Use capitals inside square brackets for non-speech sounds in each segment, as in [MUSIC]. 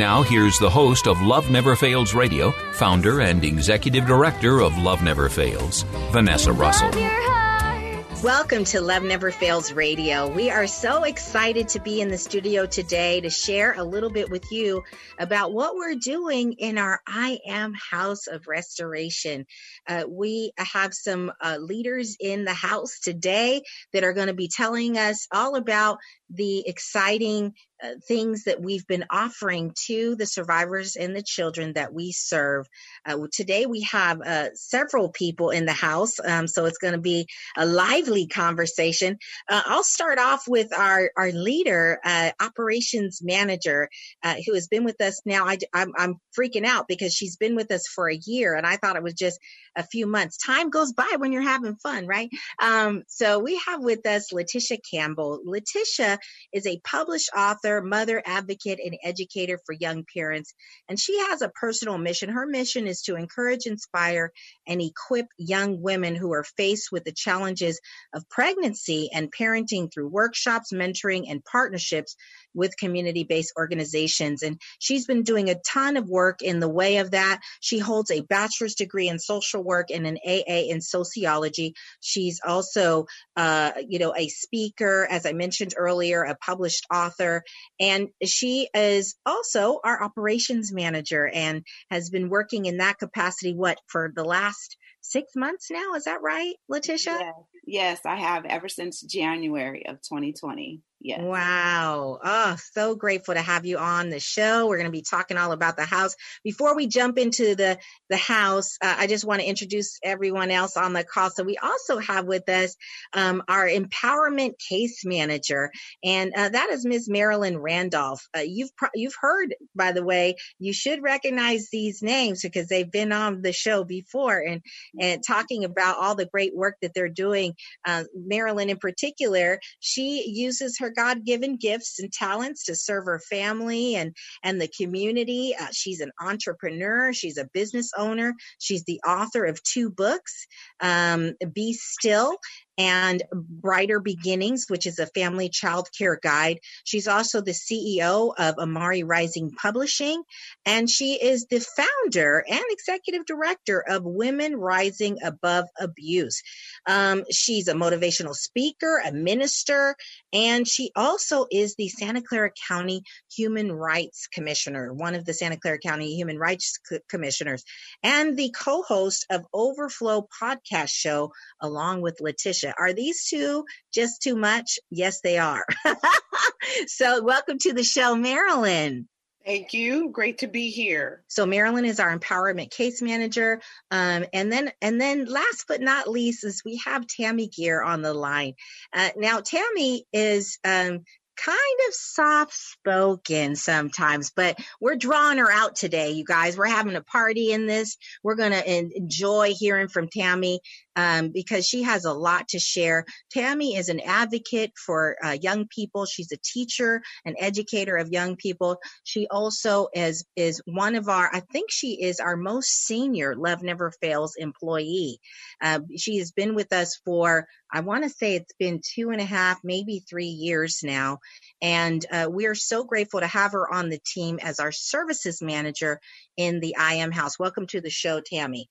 Now, here's the host of Love Never Fails Radio, founder and executive director of Love Never Fails, Vanessa Russell. Love your heart. Welcome to Love Never Fails Radio. We are so excited to be in the studio today to share a little bit with you about what we're doing in our I Am House of Restoration. Uh, we have some uh, leaders in the house today that are going to be telling us all about the exciting uh, things that we've been offering to the survivors and the children that we serve. Uh, today we have uh, several people in the house, um, so it's going to be a lively conversation. Uh, I'll start off with our our leader, uh, operations manager, uh, who has been with us now. I, I'm, I'm freaking out because she's been with us for a year, and I thought it was just a few months. Time goes by when you're having fun, right? Um, so we have with us Letitia Campbell. Letitia is a published author, mother advocate, and educator for young parents, and she has a personal mission. Her mission is to encourage, inspire, and equip young women who are faced with the challenges of pregnancy and parenting through workshops, mentoring, and partnerships with community based organizations. And she's been doing a ton of work in the way of that. She holds a bachelor's degree in social work and an AA in sociology. She's also, uh, you know, a speaker, as I mentioned earlier, a published author, and she is also our operations manager and has been working in that capacity, what, for the last six months now? Is that right, Letitia? Yes, yes, I have ever since January of 2020. Yes. Wow. Oh, so grateful to have you on the show. We're going to be talking all about the house. Before we jump into the, the house, uh, I just want to introduce everyone else on the call. So we also have with us um, our empowerment case manager, and uh, that is Ms. Marilyn Randolph. Uh, you've, pro- you've heard, by the way, you should recognize these names because they've been on the show before and, and talking about all the great work that they're doing. Uh, Marilyn in particular, she uses her God-given gifts and talents to serve her family and and the community. Uh, she's an entrepreneur. She's a business owner. She's the author of two books, um, "Be Still" and Brighter Beginnings, which is a family child care guide. She's also the CEO of Amari Rising Publishing, and she is the founder and executive director of Women Rising Above Abuse. Um, she's a motivational speaker, a minister, and she also is the Santa Clara County Human Rights Commissioner, one of the Santa Clara County Human Rights Commissioners, and the co host of Overflow podcast show along with Letitia. Are these two just too much? Yes, they are. [LAUGHS] so, welcome to the show, Marilyn. Thank you. Great to be here. So Marilyn is our empowerment case manager. Um, and then, and then last but not least is we have Tammy Gear on the line. Uh, now Tammy is, um, kind of soft spoken sometimes, but we're drawing her out today, you guys. We're having a party in this. We're going to enjoy hearing from Tammy. Um, because she has a lot to share. Tammy is an advocate for uh, young people. She's a teacher, an educator of young people. She also is is one of our. I think she is our most senior Love Never Fails employee. Uh, she has been with us for I want to say it's been two and a half, maybe three years now. And uh, we are so grateful to have her on the team as our services manager in the I Am house. Welcome to the show, Tammy.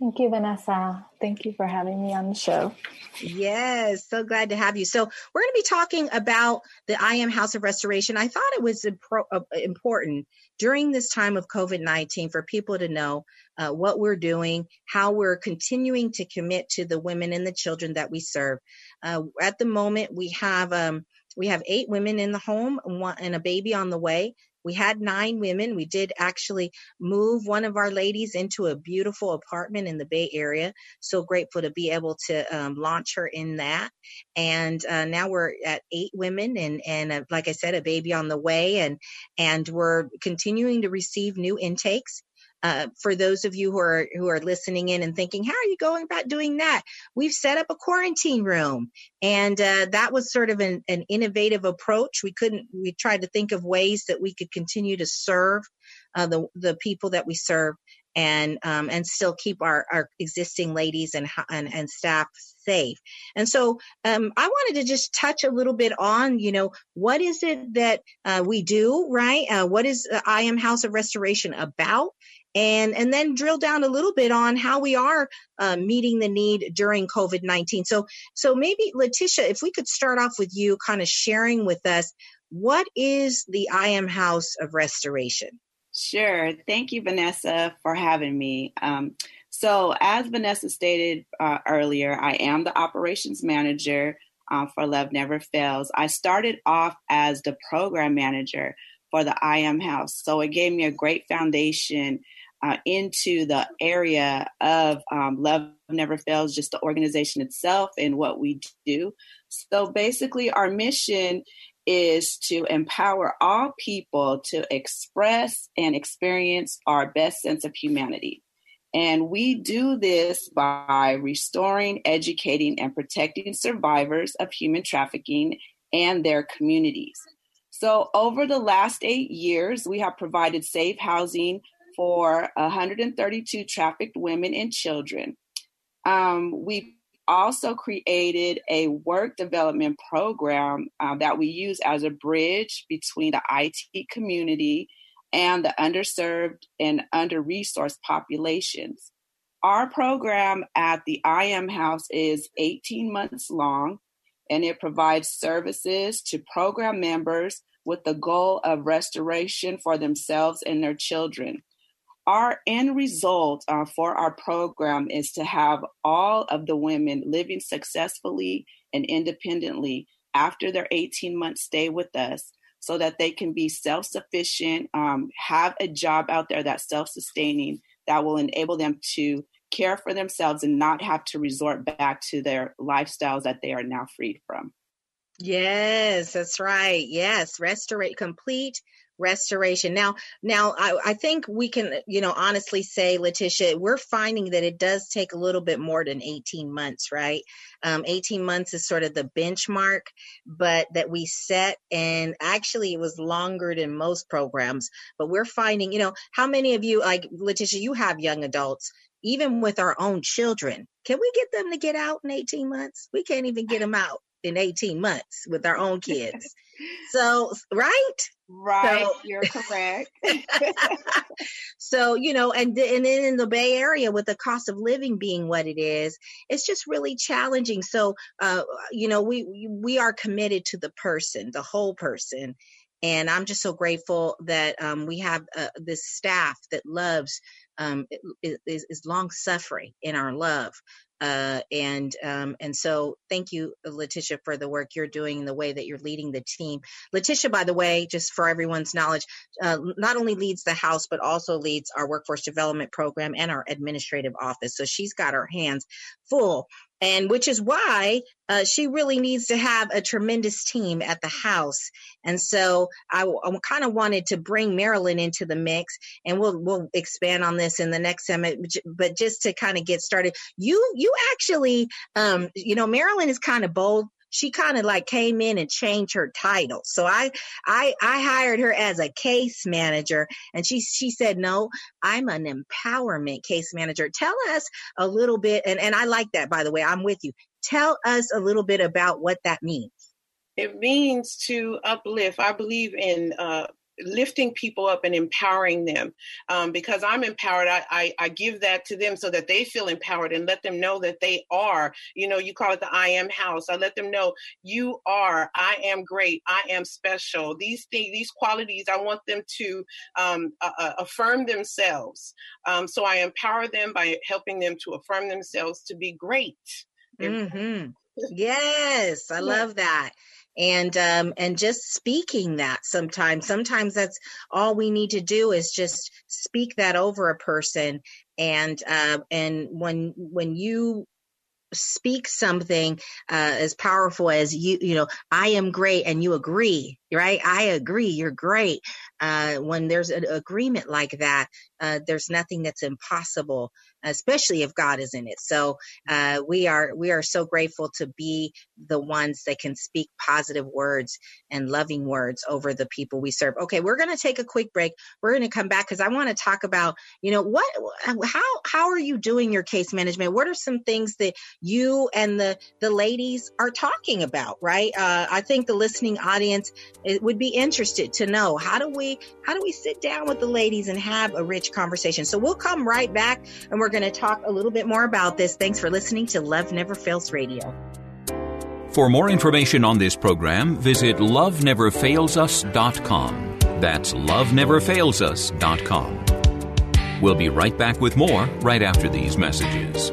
Thank you, Vanessa. Thank you for having me on the show. Yes, so glad to have you. So, we're going to be talking about the I Am House of Restoration. I thought it was impro- uh, important during this time of COVID 19 for people to know uh, what we're doing, how we're continuing to commit to the women and the children that we serve. Uh, at the moment, we have um, we have eight women in the home one, and a baby on the way. We had nine women. We did actually move one of our ladies into a beautiful apartment in the Bay Area. So grateful to be able to um, launch her in that. And uh, now we're at eight women, and and uh, like I said, a baby on the way, and and we're continuing to receive new intakes. Uh, for those of you who are who are listening in and thinking, how are you going about doing that? We've set up a quarantine room, and uh, that was sort of an, an innovative approach. We couldn't. We tried to think of ways that we could continue to serve uh, the the people that we serve, and um, and still keep our, our existing ladies and, and and staff safe. And so um, I wanted to just touch a little bit on, you know, what is it that uh, we do, right? Uh, what is I Am House of Restoration about? and and then drill down a little bit on how we are uh, meeting the need during COVID nineteen. So so maybe Letitia, if we could start off with you, kind of sharing with us what is the I Am House of Restoration. Sure. Thank you, Vanessa, for having me. Um, so, as Vanessa stated uh, earlier, I am the operations manager uh, for Love Never Fails. I started off as the program manager for the I Am House. So, it gave me a great foundation uh, into the area of um, Love Never Fails, just the organization itself and what we do. So basically, our mission is to empower all people to express and experience our best sense of humanity. And we do this by restoring, educating, and protecting survivors of human trafficking and their communities. So, over the last eight years, we have provided safe housing for 132 trafficked women and children. Um, we also created a work development program uh, that we use as a bridge between the IT community and the underserved and under resourced populations. Our program at the I Am House is 18 months long and it provides services to program members with the goal of restoration for themselves and their children our end result uh, for our program is to have all of the women living successfully and independently after their 18 month stay with us so that they can be self sufficient, um, have a job out there that's self sustaining that will enable them to care for themselves and not have to resort back to their lifestyles that they are now freed from. Yes, that's right. Yes, restorate complete restoration. Now, now I, I think we can, you know, honestly say, Letitia, we're finding that it does take a little bit more than 18 months, right? Um, 18 months is sort of the benchmark, but that we set, and actually it was longer than most programs. But we're finding, you know, how many of you, like Letitia, you have young adults. Even with our own children, can we get them to get out in 18 months? We can't even get them out in 18 months with our own kids. [LAUGHS] so, right? Right, so, you're correct. [LAUGHS] [LAUGHS] so, you know, and and then in the Bay Area with the cost of living being what it is, it's just really challenging. So, uh, you know, we we are committed to the person, the whole person. And I'm just so grateful that um, we have uh, this staff that loves um, is, is long suffering in our love. Uh, and um, and so thank you, Letitia, for the work you're doing, the way that you're leading the team. Letitia, by the way, just for everyone's knowledge, uh, not only leads the house but also leads our workforce development program and our administrative office. So she's got her hands full and which is why uh, she really needs to have a tremendous team at the house. And so I, I kind of wanted to bring Marilyn into the mix, and we'll we'll expand on this in the next segment. But just to kind of get started, you you actually, um, you know, Marilyn is kind of bold she kind of like came in and changed her title. So I, I, I hired her as a case manager and she, she said, no, I'm an empowerment case manager. Tell us a little bit. And, and I like that, by the way, I'm with you. Tell us a little bit about what that means. It means to uplift. I believe in uh, lifting people up and empowering them. Um, because i'm empowered I, I, I give that to them so that they feel empowered and let them know that they are you know you call it the i am house. I let them know you are. I am great. I am special. These things these qualities i want them to um, uh, affirm themselves. Um, so i empower them by helping them to affirm themselves to be great. Mm-hmm. [LAUGHS] yes i love that and um, and just speaking that sometimes sometimes that's all we need to do is just speak that over a person. And uh, and when when you speak something uh, as powerful as you you know i am great and you agree right? I agree you're great uh, when there's an agreement like that uh, there's nothing that's impossible especially if God is in it. So uh, we are we are so grateful to be the ones that can speak positive words and loving words over the people we serve. Okay, we're going to take a quick break. We're going to come back because I want to talk about you know what how how are you doing your case management? What are some things that you and the the ladies are talking about? Right? Uh, I think the listening audience would be interested to know how do we how do we sit down with the ladies and have a rich conversation. So we'll come right back and we're going to talk a little bit more about this. Thanks for listening to Love Never Fails Radio. For more information on this program, visit loveneverfailsus.com. That's loveneverfailsus.com. We'll be right back with more right after these messages.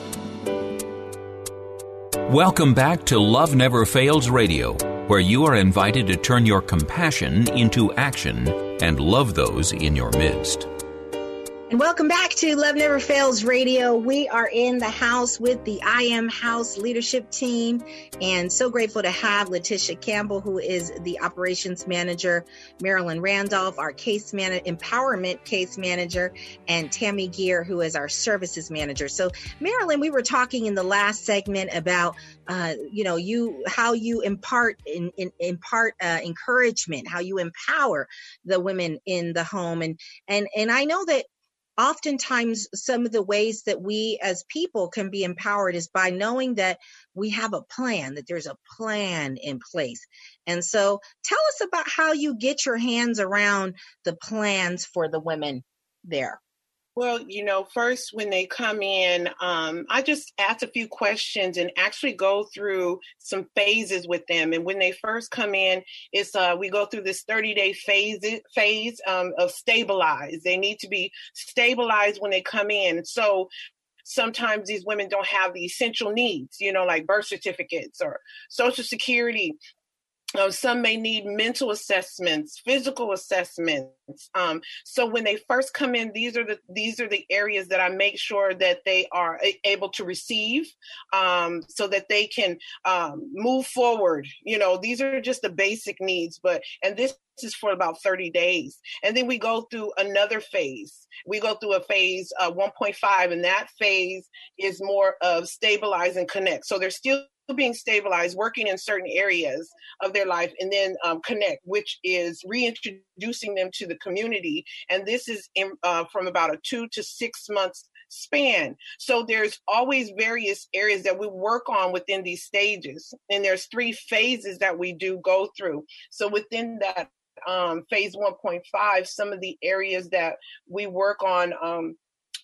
Welcome back to Love Never Fails Radio, where you are invited to turn your compassion into action and love those in your midst. And welcome back to Love Never Fails Radio. We are in the house with the I Am House leadership team, and so grateful to have Letitia Campbell, who is the operations manager, Marilyn Randolph, our case man empowerment case manager, and Tammy Gear, who is our services manager. So, Marilyn, we were talking in the last segment about, uh, you know, you how you impart in, in impart uh, encouragement, how you empower the women in the home, and and and I know that oftentimes some of the ways that we as people can be empowered is by knowing that we have a plan that there's a plan in place. And so tell us about how you get your hands around the plans for the women there well, you know, first when they come in, um, I just ask a few questions and actually go through some phases with them. And when they first come in, it's uh, we go through this 30 day phase phase um, of stabilize. They need to be stabilized when they come in. So sometimes these women don't have the essential needs, you know, like birth certificates or social security uh, some may need mental assessments, physical assessments. Um, so when they first come in, these are the these are the areas that I make sure that they are able to receive, um, so that they can um, move forward. You know, these are just the basic needs. But and this is for about 30 days. And then we go through another phase. We go through a phase uh, 1.5, and that phase is more of stabilize and connect. So they're still being stabilized, working in certain areas of their life, and then um, connect, which is reintroducing them to the community. And this is in, uh, from about a two to six months span. So there's always various areas that we work on within these stages. And there's three phases that we do go through. So within that um, phase 1.5, some of the areas that we work on um,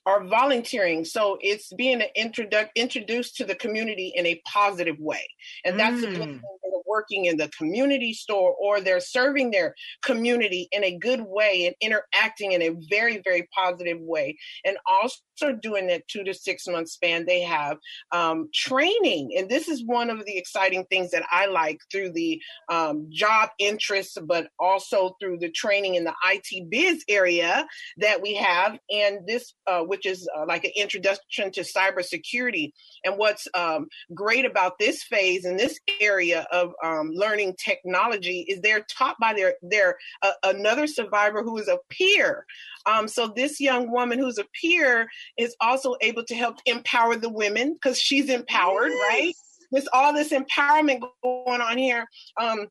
are volunteering. So it's being introdu- introduced to the community in a positive way. And that's mm working in the community store or they're serving their community in a good way and interacting in a very, very positive way. And also doing that two to six month span, they have um, training. And this is one of the exciting things that I like through the um, job interests, but also through the training in the IT biz area that we have. And this, uh, which is uh, like an introduction to cybersecurity. And what's um, great about this phase in this area of um, learning technology is they're taught by their their uh, another survivor who is a peer. Um, so this young woman who's a peer is also able to help empower the women because she's empowered, yes. right? There's all this empowerment going on here. Um,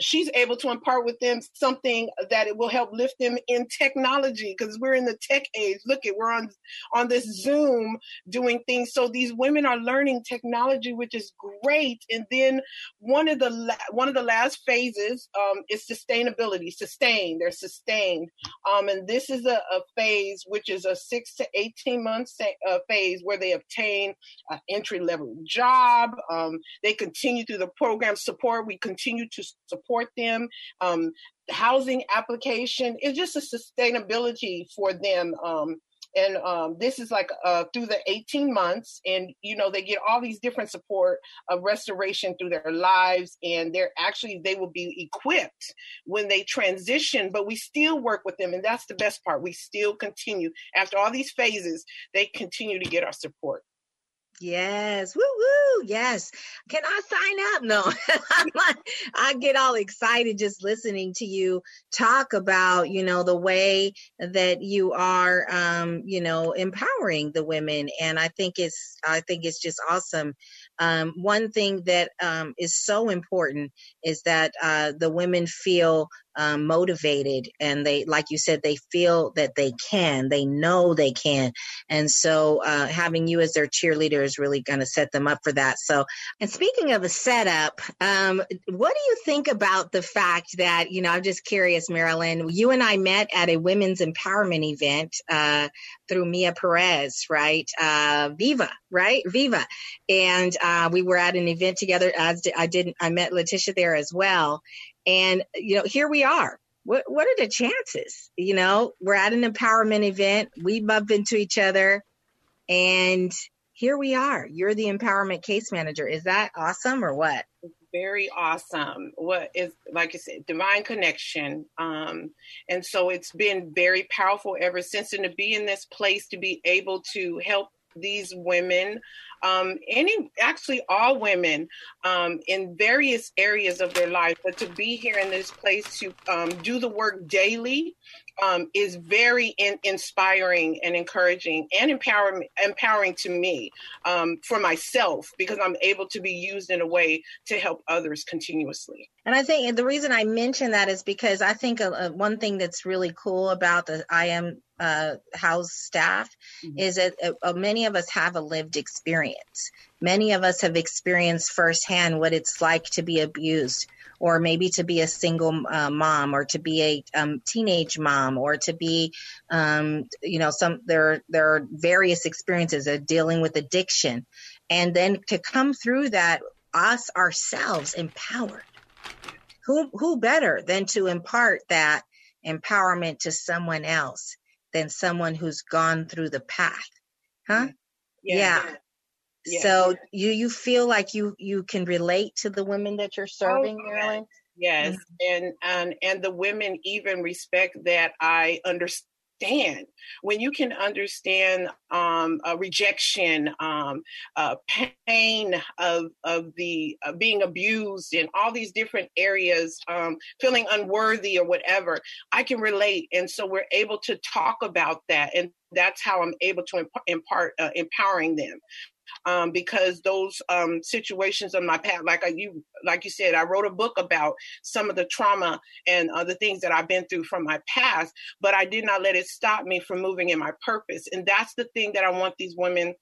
she's able to impart with them something that it will help lift them in technology because we're in the tech age. Look at we're on on this zoom doing things. So these women are learning technology which is great. And then one of the la- one of the last phases um, is sustainability sustain they're sustained. Um, and this is a, a, phase which is a six to 18 months uh, phase where they obtain an entry level job. Um, they continue through the program support. We continue to support them. Um, housing application is just a sustainability for them. Um, and um, this is like uh, through the 18 months and you know they get all these different support of restoration through their lives and they're actually they will be equipped when they transition but we still work with them and that's the best part we still continue after all these phases they continue to get our support Yes, woo woo. Yes. Can I sign up? No, [LAUGHS] I get all excited just listening to you talk about, you know, the way that you are, um, you know, empowering the women. And I think it's, I think it's just awesome. Um, one thing that um, is so important is that uh, the women feel um, motivated and they like you said they feel that they can they know they can. And so uh, having you as their cheerleader is really going to set them up for that. So and speaking of a setup um, what do you think about the fact that you know i'm just curious marilyn you and i met at a women's empowerment event uh, through mia perez right? Uh, viva right? Viva. And uh, we were at an event together as i didn't i met letitia there as well and, you know, here we are. What, what are the chances? You know, we're at an empowerment event. We bump into each other and here we are. You're the empowerment case manager. Is that awesome or what? very awesome. What is like I said, divine connection. Um, and so it's been very powerful ever since. And to be in this place to be able to help these women um, any actually all women um, in various areas of their life, but to be here in this place to um, do the work daily um, is very in- inspiring and encouraging and empowering empowering to me um, for myself because I'm able to be used in a way to help others continuously. And I think the reason I mention that is because I think uh, uh, one thing that's really cool about the I am uh, house staff mm-hmm. is that uh, uh, many of us have a lived experience. Many of us have experienced firsthand what it's like to be abused, or maybe to be a single uh, mom, or to be a um, teenage mom, or to be, um, you know, some there there are various experiences of dealing with addiction, and then to come through that us ourselves empowered. Who who better than to impart that empowerment to someone else? than someone who's gone through the path. Huh? Yeah. yeah. Yeah. So you you feel like you you can relate to the women that you're serving, oh, Marilyn? Yes, mm-hmm. and and and the women even respect that I understand understand when you can understand um, rejection, um, uh, pain of of the uh, being abused in all these different areas, um, feeling unworthy or whatever. I can relate, and so we're able to talk about that, and that's how I'm able to imp- impart uh, empowering them. Um, because those um, situations of my past, like I, you, like you said, I wrote a book about some of the trauma and uh, the things that I've been through from my past, but I did not let it stop me from moving in my purpose. And that's the thing that I want these women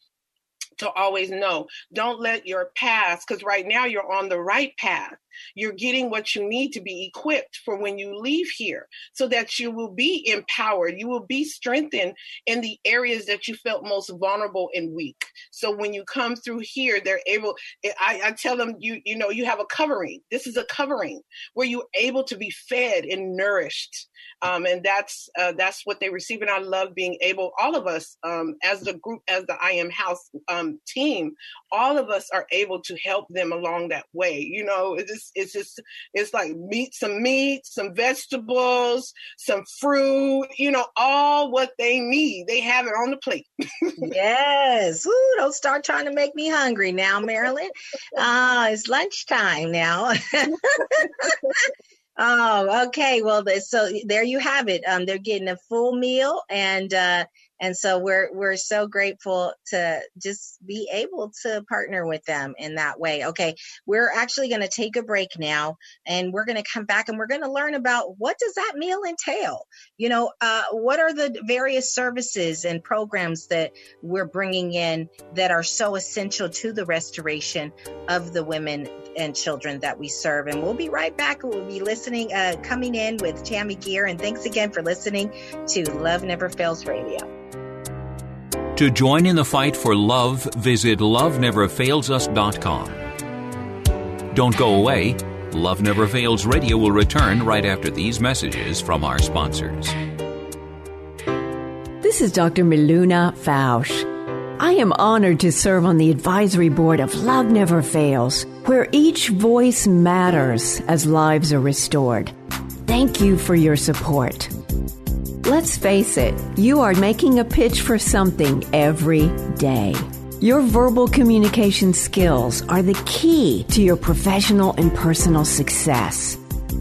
to always know. Don't let your past, because right now you're on the right path. You're getting what you need to be equipped for when you leave here so that you will be empowered. You will be strengthened in the areas that you felt most vulnerable and weak. So when you come through here, they're able, I, I tell them, you, you know, you have a covering. This is a covering where you're able to be fed and nourished. Um, and that's, uh, that's what they receive. And I love being able, all of us, um, as the group, as the I am house, um, team, all of us are able to help them along that way. You know, it's just, it's just, it's like meat, some meat, some vegetables, some fruit, you know, all what they need. They have it on the plate. [LAUGHS] yes. Ooh, don't start trying to make me hungry now, Marilyn. Uh, it's lunchtime now. [LAUGHS] Oh, okay. Well, so there you have it. Um, they're getting a full meal, and uh, and so we're we're so grateful to just be able to partner with them in that way. Okay we're actually going to take a break now and we're going to come back and we're going to learn about what does that meal entail? You know uh, what are the various services and programs that we're bringing in that are so essential to the restoration of the women and children that we serve? And we'll be right back. We'll be listening uh, coming in with tammy gear and thanks again for listening to love never fails radio to join in the fight for love, visit loveneverfailsus.com. Don't go away. Love Never Fails Radio will return right after these messages from our sponsors. This is Dr. Miluna Fausch. I am honored to serve on the advisory board of Love Never Fails, where each voice matters as lives are restored. Thank you for your support. Let's face it, you are making a pitch for something every day. Your verbal communication skills are the key to your professional and personal success.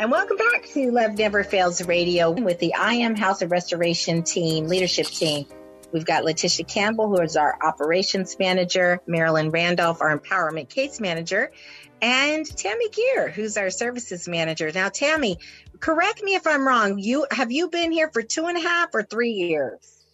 And welcome back to Love Never Fails Radio with the I Am House of Restoration team, leadership team. We've got Letitia Campbell, who is our operations manager, Marilyn Randolph, our empowerment case manager, and Tammy Gear, who's our services manager. Now, Tammy, correct me if I'm wrong. You have you been here for two and a half or three years?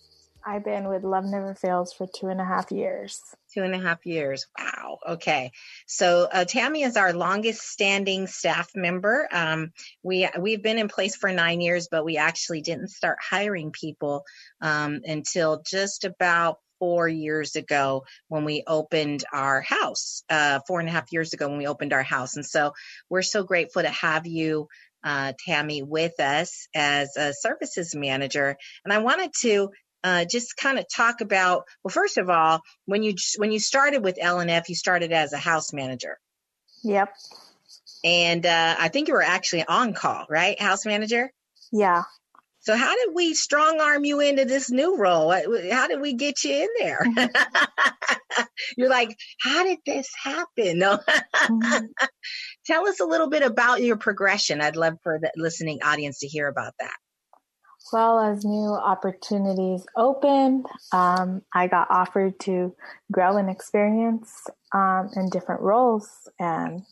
I've been with Love Never Fails for two and a half years. Two and a half years. Wow. Okay. So uh, Tammy is our longest standing staff member. Um, we we've been in place for nine years, but we actually didn't start hiring people um, until just about four years ago when we opened our house. Uh, four and a half years ago when we opened our house, and so we're so grateful to have you. Uh, Tammy with us as a services manager. And I wanted to uh, just kind of talk about well first of all when you when you started with lnf you started as a house manager. Yep. And uh, i think you were actually on call right house manager? Yeah. So how did we strong arm you into this new role? How did we get you in there? [LAUGHS] You're like how did this happen? No. Mm-hmm. [LAUGHS] tell us a little bit about your progression. I'd love for the listening audience to hear about that well as new opportunities opened, um, I got offered to grow and experience um, in different roles. And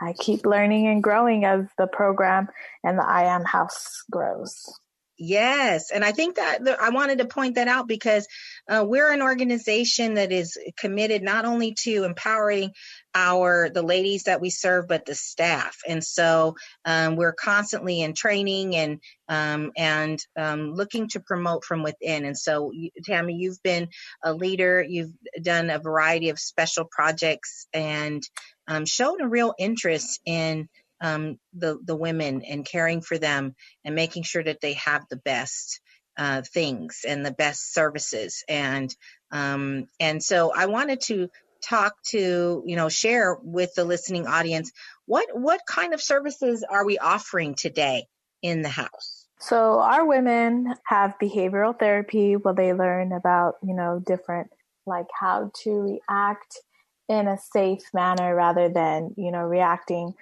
I keep learning and growing as the program and the I Am House grows. Yes, and I think that I wanted to point that out because uh, we're an organization that is committed not only to empowering our the ladies that we serve, but the staff, and so um, we're constantly in training and um, and um, looking to promote from within. And so, Tammy, you've been a leader. You've done a variety of special projects and um, shown a real interest in um, the the women and caring for them and making sure that they have the best uh, things and the best services. And um, and so I wanted to talk to you know share with the listening audience what what kind of services are we offering today in the house? So our women have behavioral therapy where they learn about you know different like how to react in a safe manner rather than you know reacting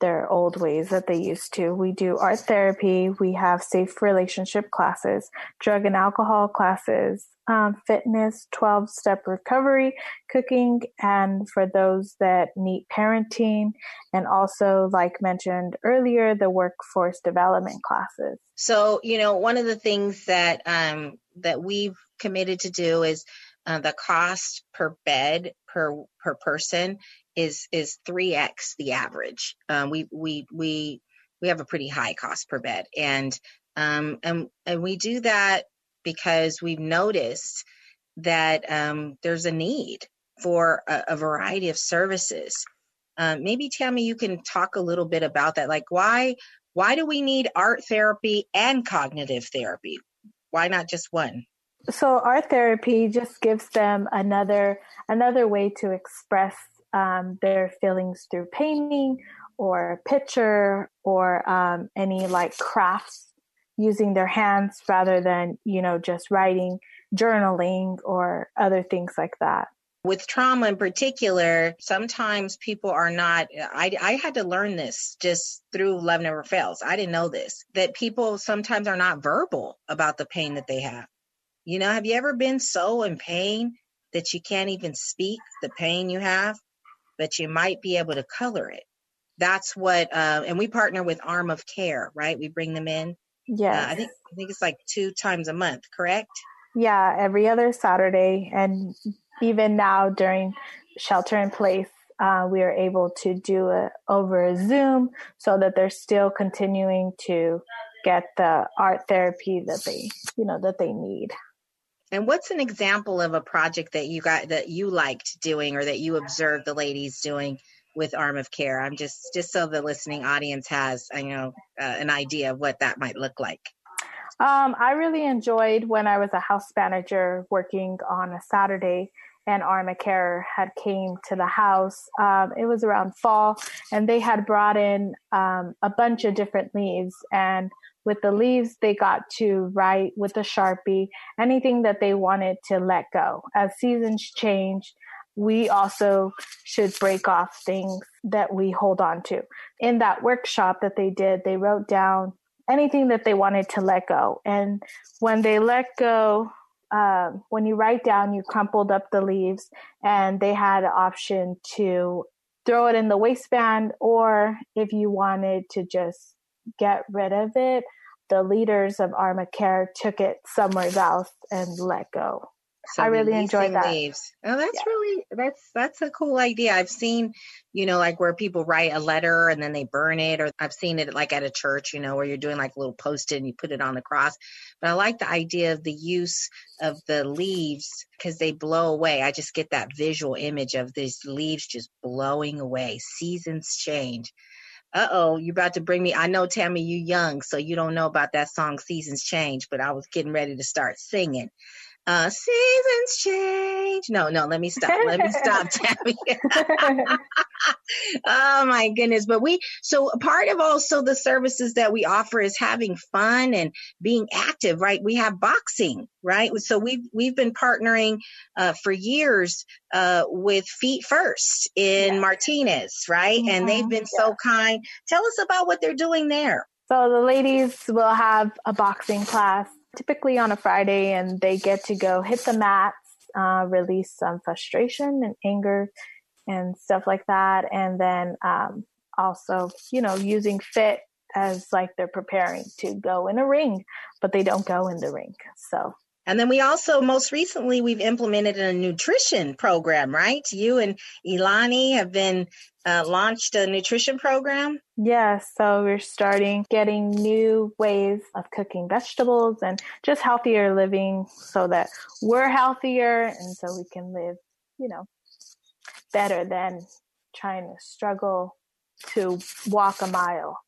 their old ways that they used to. We do art therapy. We have safe relationship classes, drug and alcohol classes, um, fitness, 12 step recovery, cooking, and for those that need parenting, and also, like mentioned earlier, the workforce development classes. So, you know, one of the things that, um, that we've committed to do is uh, the cost per bed per per person is is 3x the average. Um, we we we we have a pretty high cost per bed, and um, and and we do that because we've noticed that um, there's a need for a, a variety of services. Um, maybe Tammy, you can talk a little bit about that. Like why why do we need art therapy and cognitive therapy? Why not just one? So art therapy just gives them another another way to express um, their feelings through painting or picture or um, any like crafts using their hands rather than you know just writing journaling or other things like that. With trauma in particular sometimes people are not I, I had to learn this just through love never fails. I didn't know this that people sometimes are not verbal about the pain that they have. You know have you ever been so in pain that you can't even speak the pain you have but you might be able to color it. That's what, uh, and we partner with Arm of Care, right? We bring them in. Yeah, uh, I think I think it's like two times a month, correct? Yeah, every other Saturday, and even now during shelter in place, uh, we are able to do it over Zoom, so that they're still continuing to get the art therapy that they, you know, that they need. And what's an example of a project that you got that you liked doing or that you observed the ladies doing with Arm of Care? I'm just just so the listening audience has, you know, uh, an idea of what that might look like. Um, I really enjoyed when I was a house manager working on a Saturday and Arm of Care had came to the house. Um, it was around fall, and they had brought in um, a bunch of different leaves. And with the leaves, they got to write with a sharpie anything that they wanted to let go. As seasons change, we also should break off things that we hold on to. In that workshop that they did, they wrote down anything that they wanted to let go. And when they let go, um, when you write down, you crumpled up the leaves, and they had an option to throw it in the waistband, or if you wanted to just get rid of it, the leaders of Arm of Care took it somewhere else and let go. So I really enjoyed that. Leaves. Oh, that's yeah. really that's that's a cool idea. I've seen, you know, like where people write a letter and then they burn it, or I've seen it like at a church, you know, where you're doing like a little post-it and you put it on the cross. But I like the idea of the use of the leaves because they blow away. I just get that visual image of these leaves just blowing away. Seasons change uh oh, you're about to bring me. I know, Tammy, you young, so you don't know about that song Seasons Change, but I was getting ready to start singing uh, seasons change. No, no, let me stop. Let me stop, [LAUGHS] Tammy. [LAUGHS] oh my goodness. But we, so part of also the services that we offer is having fun and being active, right? We have boxing, right? So we've, we've been partnering, uh, for years, uh, with Feet First in yeah. Martinez, right? Mm-hmm. And they've been yeah. so kind. Tell us about what they're doing there. So the ladies will have a boxing class typically on a Friday, and they get to go hit the mats, uh, release some frustration and anger and stuff like that. And then um, also, you know, using fit as like they're preparing to go in a ring, but they don't go in the ring. So and then we also, most recently, we've implemented a nutrition program, right? You and Ilani have been uh, launched a nutrition program. Yeah, so we're starting getting new ways of cooking vegetables and just healthier living so that we're healthier and so we can live, you know, better than trying to struggle to walk a mile.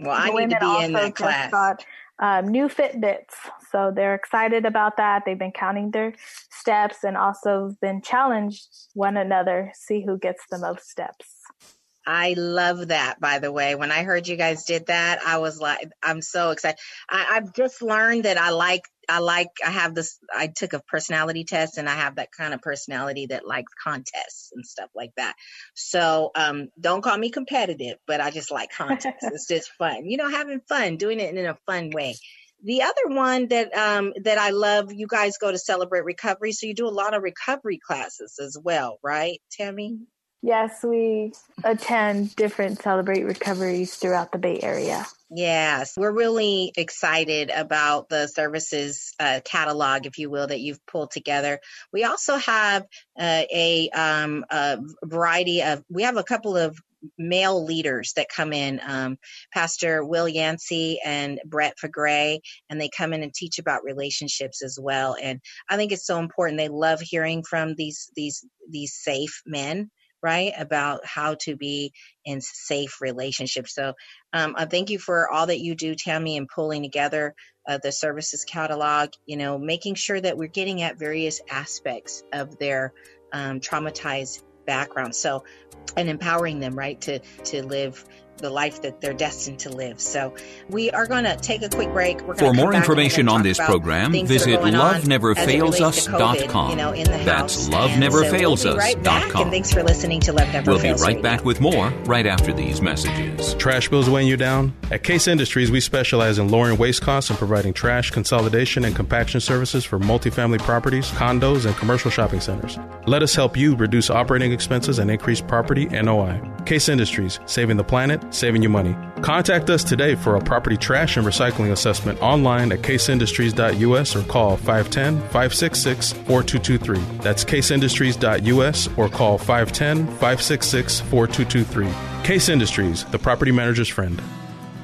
Well, I need to be in that class. Got, um, new Fitbits. So they're excited about that. They've been counting their steps and also been challenged one another, see who gets the most steps. I love that, by the way. When I heard you guys did that, I was like, I'm so excited. I, I've just learned that I like, I like, I have this, I took a personality test and I have that kind of personality that likes contests and stuff like that. So, um, don't call me competitive, but I just like contests. [LAUGHS] it's just fun, you know, having fun, doing it in a fun way. The other one that um, that I love, you guys go to celebrate recovery, so you do a lot of recovery classes as well, right, Tammy? Yes, we attend different Celebrate Recoveries throughout the Bay Area. Yes, we're really excited about the services uh, catalog, if you will, that you've pulled together. We also have uh, a, um, a, variety of, we have a couple of male leaders that come in, um, Pastor Will Yancey and Brett Fagray, and they come in and teach about relationships as well. And I think it's so important. They love hearing from these these these safe men right? About how to be in safe relationships. So um, I thank you for all that you do, Tammy, in pulling together uh, the services catalog, you know, making sure that we're getting at various aspects of their um, traumatized background. So, and empowering them, right, to, to live the life that they're destined to live. So we are going to take a quick break. For more information on this program, visit loveneverfailsus.com. You know, That's loveneverfailsus.com. So we'll thanks for listening to Love Never We'll Fails be right Radio. back with more right after these messages. Trash bills weighing you down? At Case Industries, we specialize in lowering waste costs and providing trash consolidation and compaction services for multifamily properties, condos, and commercial shopping centers. Let us help you reduce operating expenses and increase property NOI. Case Industries, saving the planet, saving you money. Contact us today for a property trash and recycling assessment online at caseindustries.us or call 510 566 4223. That's caseindustries.us or call 510 566 4223. Case Industries, the property manager's friend.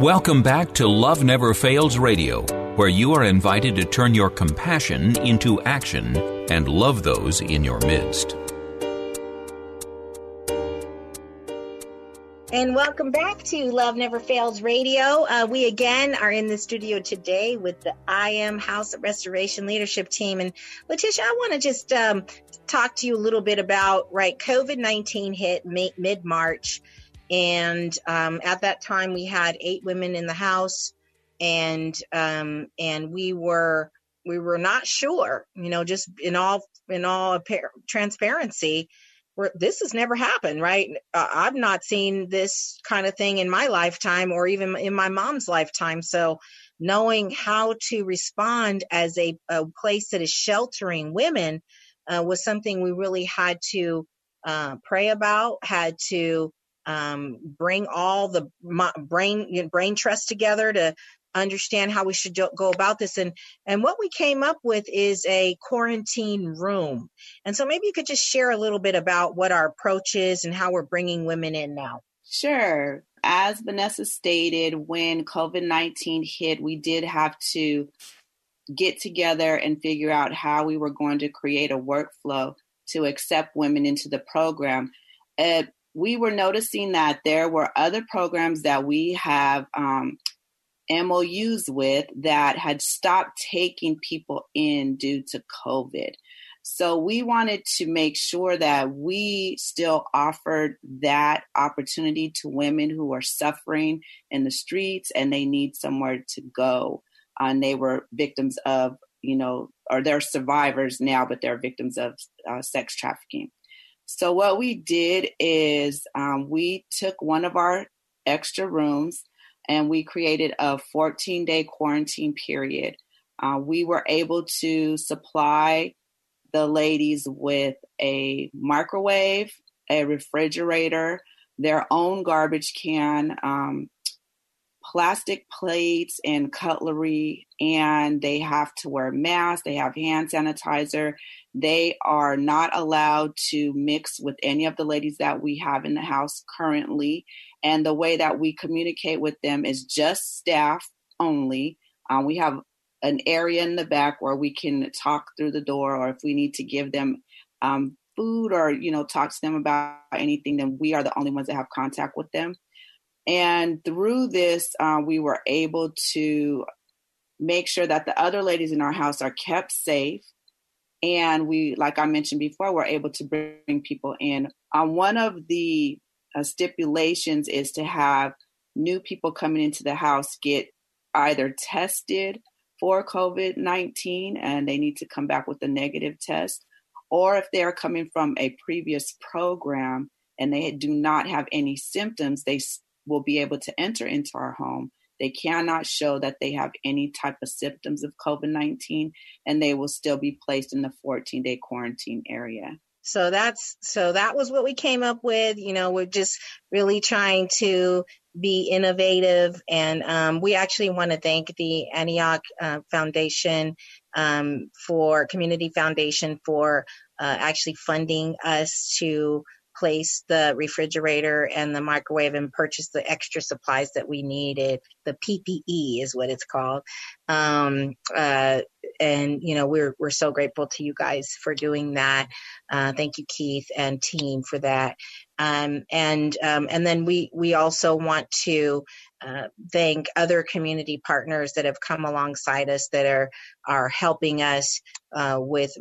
Welcome back to Love Never Fails Radio, where you are invited to turn your compassion into action and love those in your midst. And welcome back to Love Never Fails Radio. Uh, we again are in the studio today with the I Am House Restoration Leadership Team. And Letitia, I want to just um, talk to you a little bit about, right, COVID 19 hit mid March. And um, at that time, we had eight women in the house, and um, and we were we were not sure, you know, just in all in all transparency, this has never happened, right? Uh, I've not seen this kind of thing in my lifetime or even in my mom's lifetime. So, knowing how to respond as a, a place that is sheltering women uh, was something we really had to uh, pray about, had to um, bring all the brain you know, brain trust together to understand how we should go about this. And and what we came up with is a quarantine room. And so maybe you could just share a little bit about what our approach is and how we're bringing women in now. Sure. As vanessa stated when covid-19 hit we did have to get together and figure out how we were going to create a workflow to accept women into the program. Uh, we were noticing that there were other programs that we have um, MOUs with that had stopped taking people in due to COVID. So we wanted to make sure that we still offered that opportunity to women who are suffering in the streets and they need somewhere to go. And they were victims of, you know, or they're survivors now, but they're victims of uh, sex trafficking. So what we did is um, we took one of our extra rooms and we created a 14 day quarantine period. Uh, we were able to supply the ladies with a microwave, a refrigerator, their own garbage can, um, plastic plates and cutlery, and they have to wear masks, they have hand sanitizer. They are not allowed to mix with any of the ladies that we have in the house currently. And the way that we communicate with them is just staff only. Uh, we have an area in the back where we can talk through the door, or if we need to give them um, food or you know talk to them about anything, then we are the only ones that have contact with them. And through this, uh, we were able to make sure that the other ladies in our house are kept safe. And we, like I mentioned before, we're able to bring people in. Um, one of the uh, stipulations is to have new people coming into the house get either tested for COVID 19 and they need to come back with a negative test, or if they're coming from a previous program and they do not have any symptoms, they will be able to enter into our home. They cannot show that they have any type of symptoms of COVID 19 and they will still be placed in the 14 day quarantine area. So that's so that was what we came up with. You know, we're just really trying to be innovative, and um, we actually want to thank the Antioch uh, Foundation um, for Community Foundation for uh, actually funding us to place the refrigerator and the microwave and purchase the extra supplies that we needed. The PPE is what it's called. Um, uh, and you know we're we're so grateful to you guys for doing that. Uh, thank you, Keith and team, for that. Um, and um, and then we we also want to uh, thank other community partners that have come alongside us that are are helping us uh, with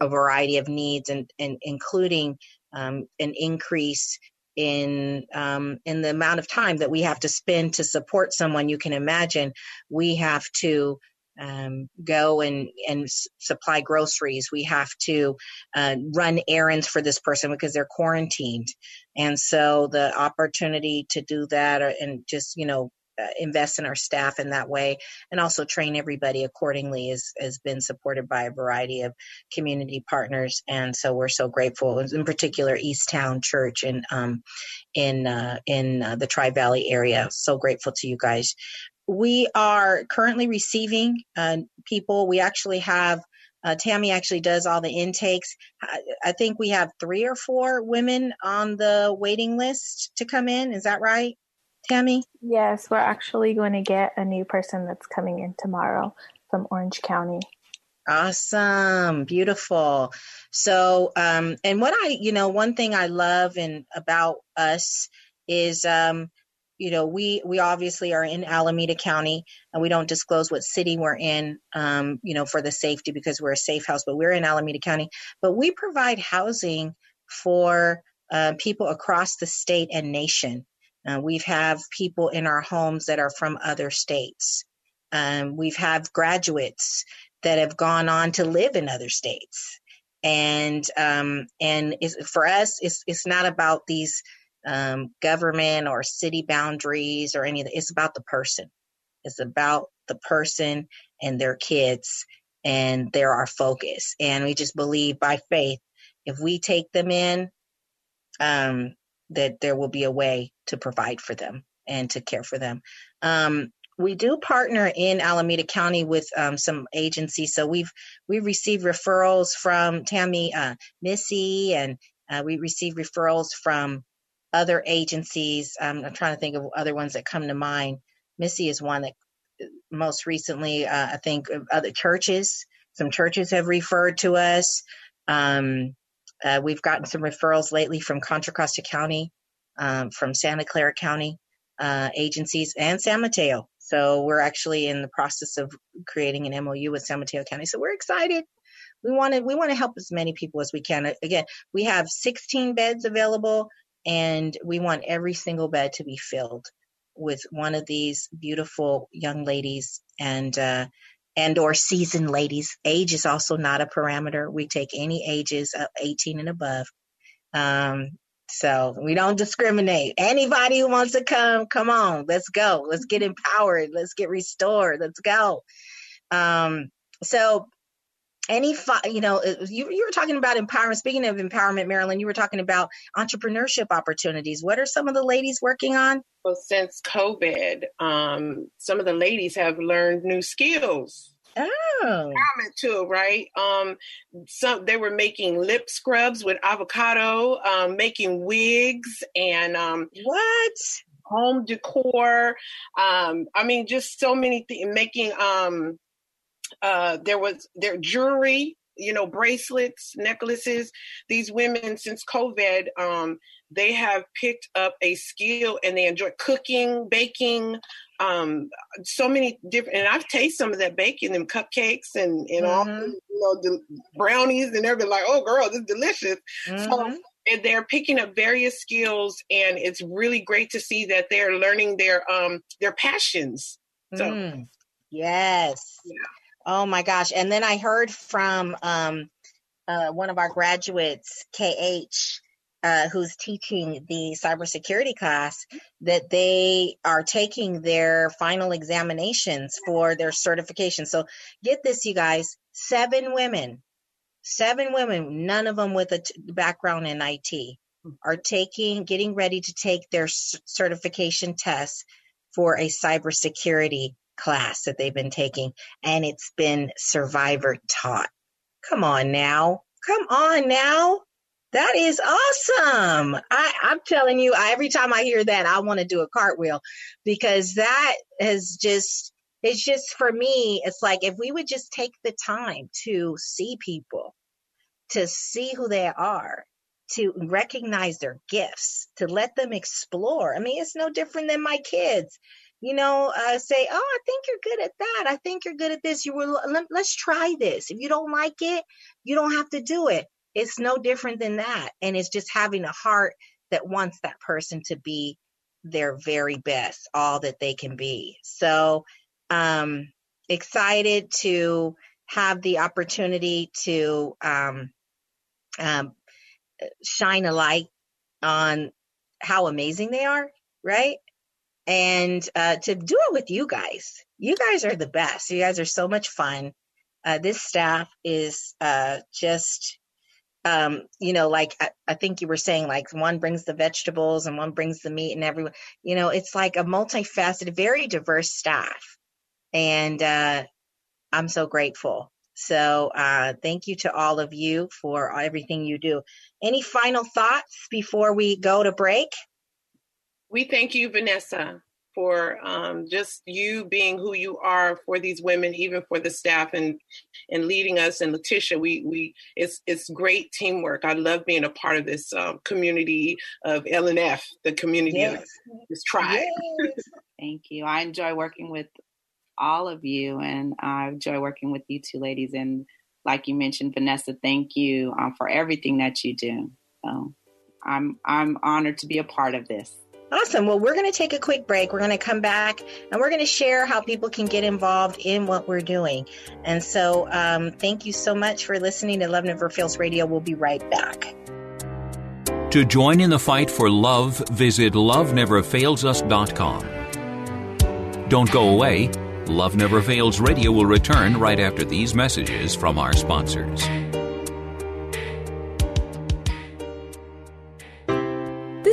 a variety of needs and, and including um, an increase in um, in the amount of time that we have to spend to support someone. You can imagine we have to um, go and and s- supply groceries. We have to uh, run errands for this person because they're quarantined, and so the opportunity to do that uh, and just you know uh, invest in our staff in that way and also train everybody accordingly is, has been supported by a variety of community partners and so we're so grateful in particular easttown church in um, in uh, in uh, the tri valley area so grateful to you guys we are currently receiving uh, people we actually have uh, Tammy actually does all the intakes. I, I think we have three or four women on the waiting list to come in. Is that right? Tammy? Yes, we're actually going to get a new person that's coming in tomorrow from Orange County. Awesome. Beautiful. So, um, and what I, you know, one thing I love and about us is, um, you know, we, we obviously are in Alameda County and we don't disclose what city we're in, um, you know, for the safety because we're a safe house, but we're in Alameda County, but we provide housing for, uh, people across the state and nation. Uh, we've have people in our homes that are from other states. Um, we've have graduates that have gone on to live in other states. And um, and for us, it's it's not about these um, government or city boundaries or any of. It's about the person. It's about the person and their kids, and they're our focus. And we just believe by faith, if we take them in, um, that there will be a way to provide for them and to care for them. Um, we do partner in Alameda County with um, some agencies. So we've we've received referrals from Tammy uh, Missy, and uh, we receive referrals from other agencies. Um, I'm trying to think of other ones that come to mind. Missy is one that uh, most recently, uh, I think, other churches. Some churches have referred to us. Um, uh, we've gotten some referrals lately from Contra Costa County, um, from Santa Clara County uh, agencies, and San Mateo. So we're actually in the process of creating an MOU with San Mateo County. So we're excited. we want to we want to help as many people as we can. Again, we have 16 beds available, and we want every single bed to be filled with one of these beautiful young ladies and uh, and or seasoned ladies. Age is also not a parameter. We take any ages of 18 and above. Um, so we don't discriminate. Anybody who wants to come, come on. Let's go. Let's get empowered. Let's get restored. Let's go. Um, so any fi- you know you, you were talking about empowerment speaking of empowerment marilyn you were talking about entrepreneurship opportunities what are some of the ladies working on well since covid um, some of the ladies have learned new skills Oh, too, right? Um, some they were making lip scrubs with avocado, um, making wigs, and um, what home decor. Um, I mean, just so many things. Making um, uh, there was their jewelry, you know, bracelets, necklaces. These women since COVID, um, they have picked up a skill and they enjoy cooking, baking, um, so many different. And I've tasted some of that baking, them cupcakes and and mm-hmm. all, you know, the brownies, and they're like, "Oh, girl, this is delicious." Mm-hmm. So and they're picking up various skills, and it's really great to see that they're learning their um their passions. So, mm. yes. Yeah. Oh my gosh! And then I heard from um, uh, one of our graduates, KH, uh, who's teaching the cybersecurity class that they are taking their final examinations for their certification. So get this, you guys, seven women, seven women, none of them with a t- background in IT are taking, getting ready to take their c- certification tests for a cybersecurity class that they've been taking. And it's been survivor taught. Come on now. Come on now. That is awesome. I, I'm telling you, I, every time I hear that, I want to do a cartwheel because that is just, it's just for me, it's like if we would just take the time to see people, to see who they are, to recognize their gifts, to let them explore. I mean, it's no different than my kids. You know, uh, say, "Oh, I think you're good at that. I think you're good at this. You will. Let, let's try this. If you don't like it, you don't have to do it. It's no different than that. And it's just having a heart that wants that person to be their very best, all that they can be. So, um, excited to have the opportunity to um, um, shine a light on how amazing they are, right? And uh, to do it with you guys. You guys are the best. You guys are so much fun. Uh, this staff is uh, just um, you know, like I, I, think you were saying, like one brings the vegetables and one brings the meat, and everyone, you know, it's like a multifaceted, very diverse staff, and uh, I'm so grateful. So uh, thank you to all of you for everything you do. Any final thoughts before we go to break? We thank you, Vanessa for um, just you being who you are for these women, even for the staff and and leading us. And Letitia, we we it's it's great teamwork. I love being a part of this um, community of LNF, the community yes. of this tribe. Yes. Thank you. I enjoy working with all of you, and I enjoy working with you two ladies. And like you mentioned, Vanessa, thank you um, for everything that you do. So I'm I'm honored to be a part of this. Awesome. Well, we're going to take a quick break. We're going to come back and we're going to share how people can get involved in what we're doing. And so, um, thank you so much for listening to Love Never Fails Radio. We'll be right back. To join in the fight for love, visit loveneverfailsus.com. Don't go away. Love Never Fails Radio will return right after these messages from our sponsors.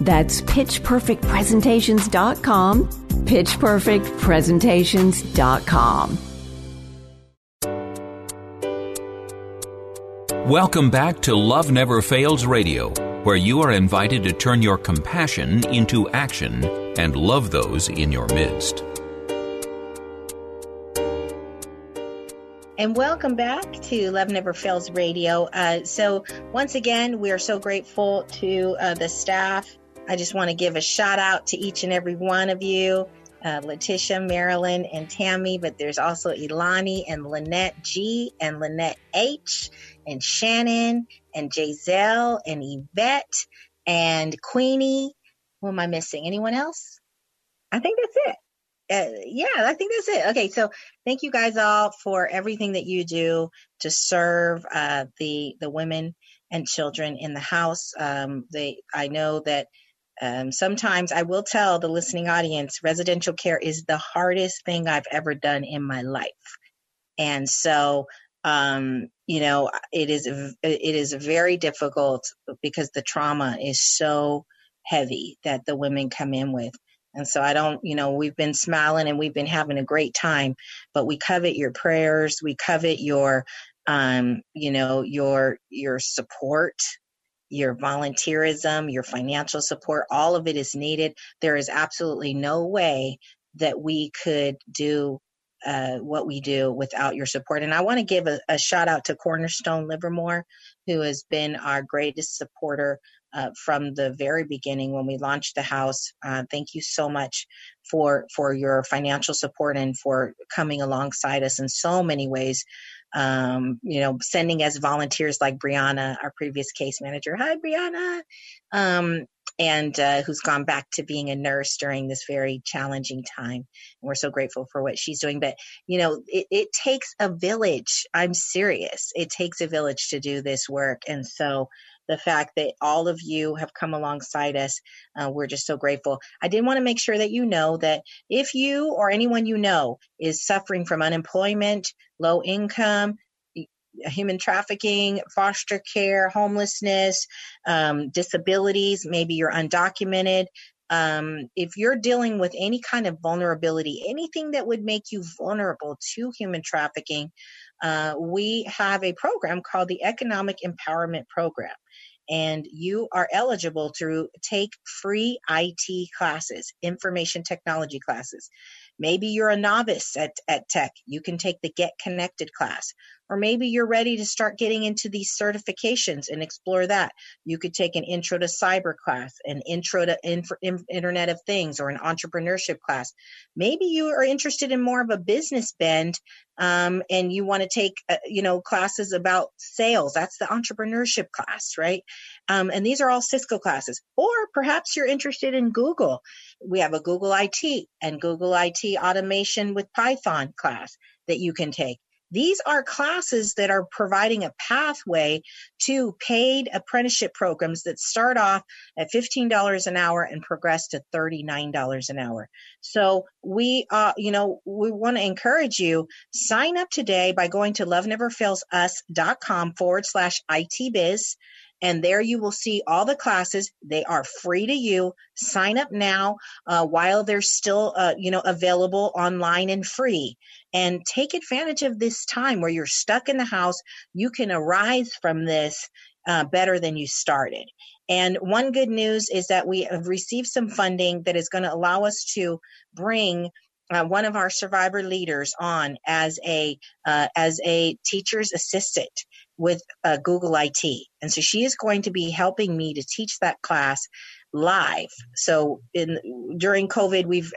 That's pitchperfectpresentations.com, pitchperfectpresentations.com. Welcome back to Love Never Fails Radio, where you are invited to turn your compassion into action and love those in your midst. And welcome back to Love Never Fails Radio. Uh, so, once again, we are so grateful to uh, the staff. I just want to give a shout out to each and every one of you uh, Letitia, Marilyn, and Tammy, but there's also Ilani and Lynette G and Lynette H and Shannon and Giselle and Yvette and Queenie. Who am I missing? Anyone else? I think that's it uh, yeah, I think that's it. Okay, so thank you guys all for everything that you do to serve uh, the the women and children in the house. Um, they, I know that um, sometimes I will tell the listening audience, residential care is the hardest thing I've ever done in my life, and so um, you know it is it is very difficult because the trauma is so heavy that the women come in with. And so I don't, you know, we've been smiling and we've been having a great time, but we covet your prayers. We covet your, um, you know, your, your support, your volunteerism, your financial support. All of it is needed. There is absolutely no way that we could do uh, what we do without your support. And I want to give a, a, shout out to Cornerstone Livermore, who has been our greatest supporter uh, from the very beginning when we launched the house. Uh, thank you so much for for your financial support and for coming alongside us in so many ways. Um, you know, sending us volunteers like Brianna, our previous case manager. Hi, Brianna. Um, and uh, who's gone back to being a nurse during this very challenging time. And we're so grateful for what she's doing. But, you know, it, it takes a village. I'm serious. It takes a village to do this work. And so the fact that all of you have come alongside us. Uh, we're just so grateful. I did want to make sure that you know that if you or anyone you know is suffering from unemployment, low income, human trafficking, foster care, homelessness, um, disabilities, maybe you're undocumented. Um, if you're dealing with any kind of vulnerability, anything that would make you vulnerable to human trafficking, uh, we have a program called the Economic Empowerment Program. And you are eligible to take free IT classes, information technology classes. Maybe you're a novice at, at tech. You can take the Get Connected class. Or maybe you're ready to start getting into these certifications and explore that. You could take an intro to cyber class, an intro to inf- Internet of Things, or an entrepreneurship class. Maybe you are interested in more of a business bend um, and you want to take, uh, you know, classes about sales. That's the entrepreneurship class, right? Um, and these are all Cisco classes. Or perhaps you're interested in Google. We have a Google IT and Google IT automation with Python class that you can take. These are classes that are providing a pathway to paid apprenticeship programs that start off at $15 an hour and progress to $39 an hour. So we, uh, you know, we want to encourage you, sign up today by going to loveneverfailsus.com forward slash ITBiz. And there you will see all the classes. They are free to you. Sign up now uh, while they're still, uh, you know, available online and free. And take advantage of this time where you're stuck in the house. You can arise from this uh, better than you started. And one good news is that we have received some funding that is going to allow us to bring uh, one of our survivor leaders on as a uh, as a teacher's assistant with uh, Google IT. And so she is going to be helping me to teach that class live. So in during COVID, we've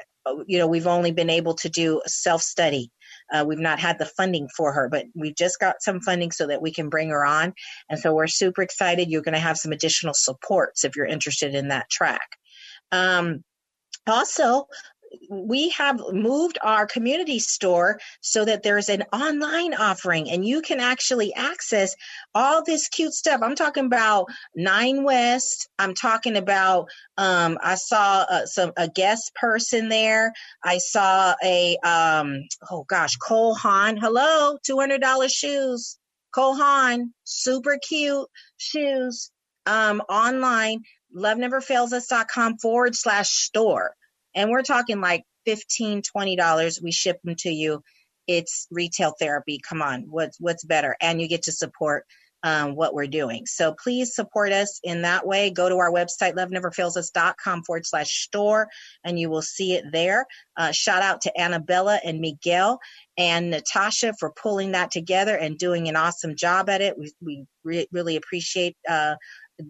you know we've only been able to do self study. Uh, we've not had the funding for her, but we've just got some funding so that we can bring her on. And so we're super excited. You're going to have some additional supports if you're interested in that track. Um, also, we have moved our community store so that there's an online offering and you can actually access all this cute stuff. I'm talking about Nine West. I'm talking about, um, I saw uh, some, a guest person there. I saw a, um, oh gosh, Cole Haan. Hello, $200 shoes. Cole Haan, super cute shoes, um, online, loveneverfailsus.com forward slash store and we're talking like 15 20 dollars we ship them to you. It's retail therapy. Come on what's what's better? And you get to support um, what we're doing. So please support us in that way. Go to our website loveneverfailsus.com forward slash store and you will see it there. Uh, shout out to annabella and miguel and natasha for pulling that together and doing an awesome job at it. We, we re- really appreciate uh,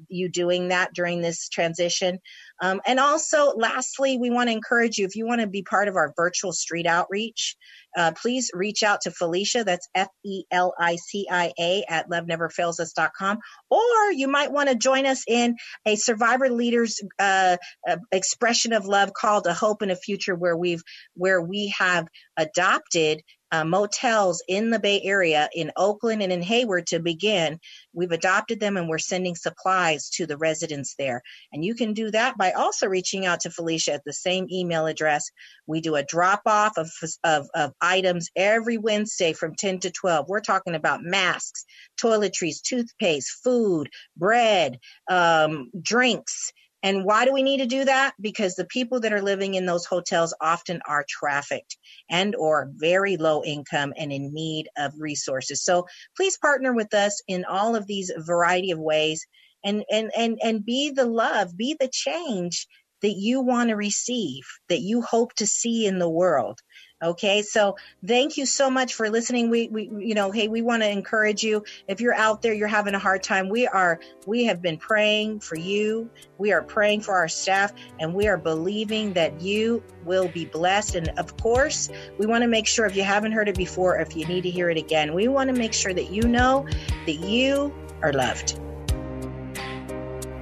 you doing that during this transition. Um, and also, lastly, we want to encourage you if you want to be part of our virtual street outreach, uh, please reach out to Felicia. That's F E L I C I A at loveneverfailsus.com. Or you might want to join us in a survivor leaders uh, uh, expression of love called a hope and a future where we've where we have adopted uh, motels in the Bay Area, in Oakland and in Hayward to begin. We've adopted them and we're sending supplies to the residents there. And you can do that by also reaching out to Felicia at the same email address. We do a drop off of, of, of items every Wednesday from 10 to 12. We're talking about masks, toiletries, toothpaste, food, bread, um, drinks and why do we need to do that? Because the people that are living in those hotels often are trafficked and or very low income and in need of resources. So please partner with us in all of these variety of ways and and and and be the love, be the change that you want to receive, that you hope to see in the world. Okay, so thank you so much for listening. We, we, you know, hey, we want to encourage you. If you're out there, you're having a hard time. We are, we have been praying for you. We are praying for our staff, and we are believing that you will be blessed. And of course, we want to make sure if you haven't heard it before, if you need to hear it again, we want to make sure that you know that you are loved.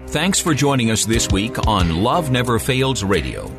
Thanks for joining us this week on Love Never Fails Radio.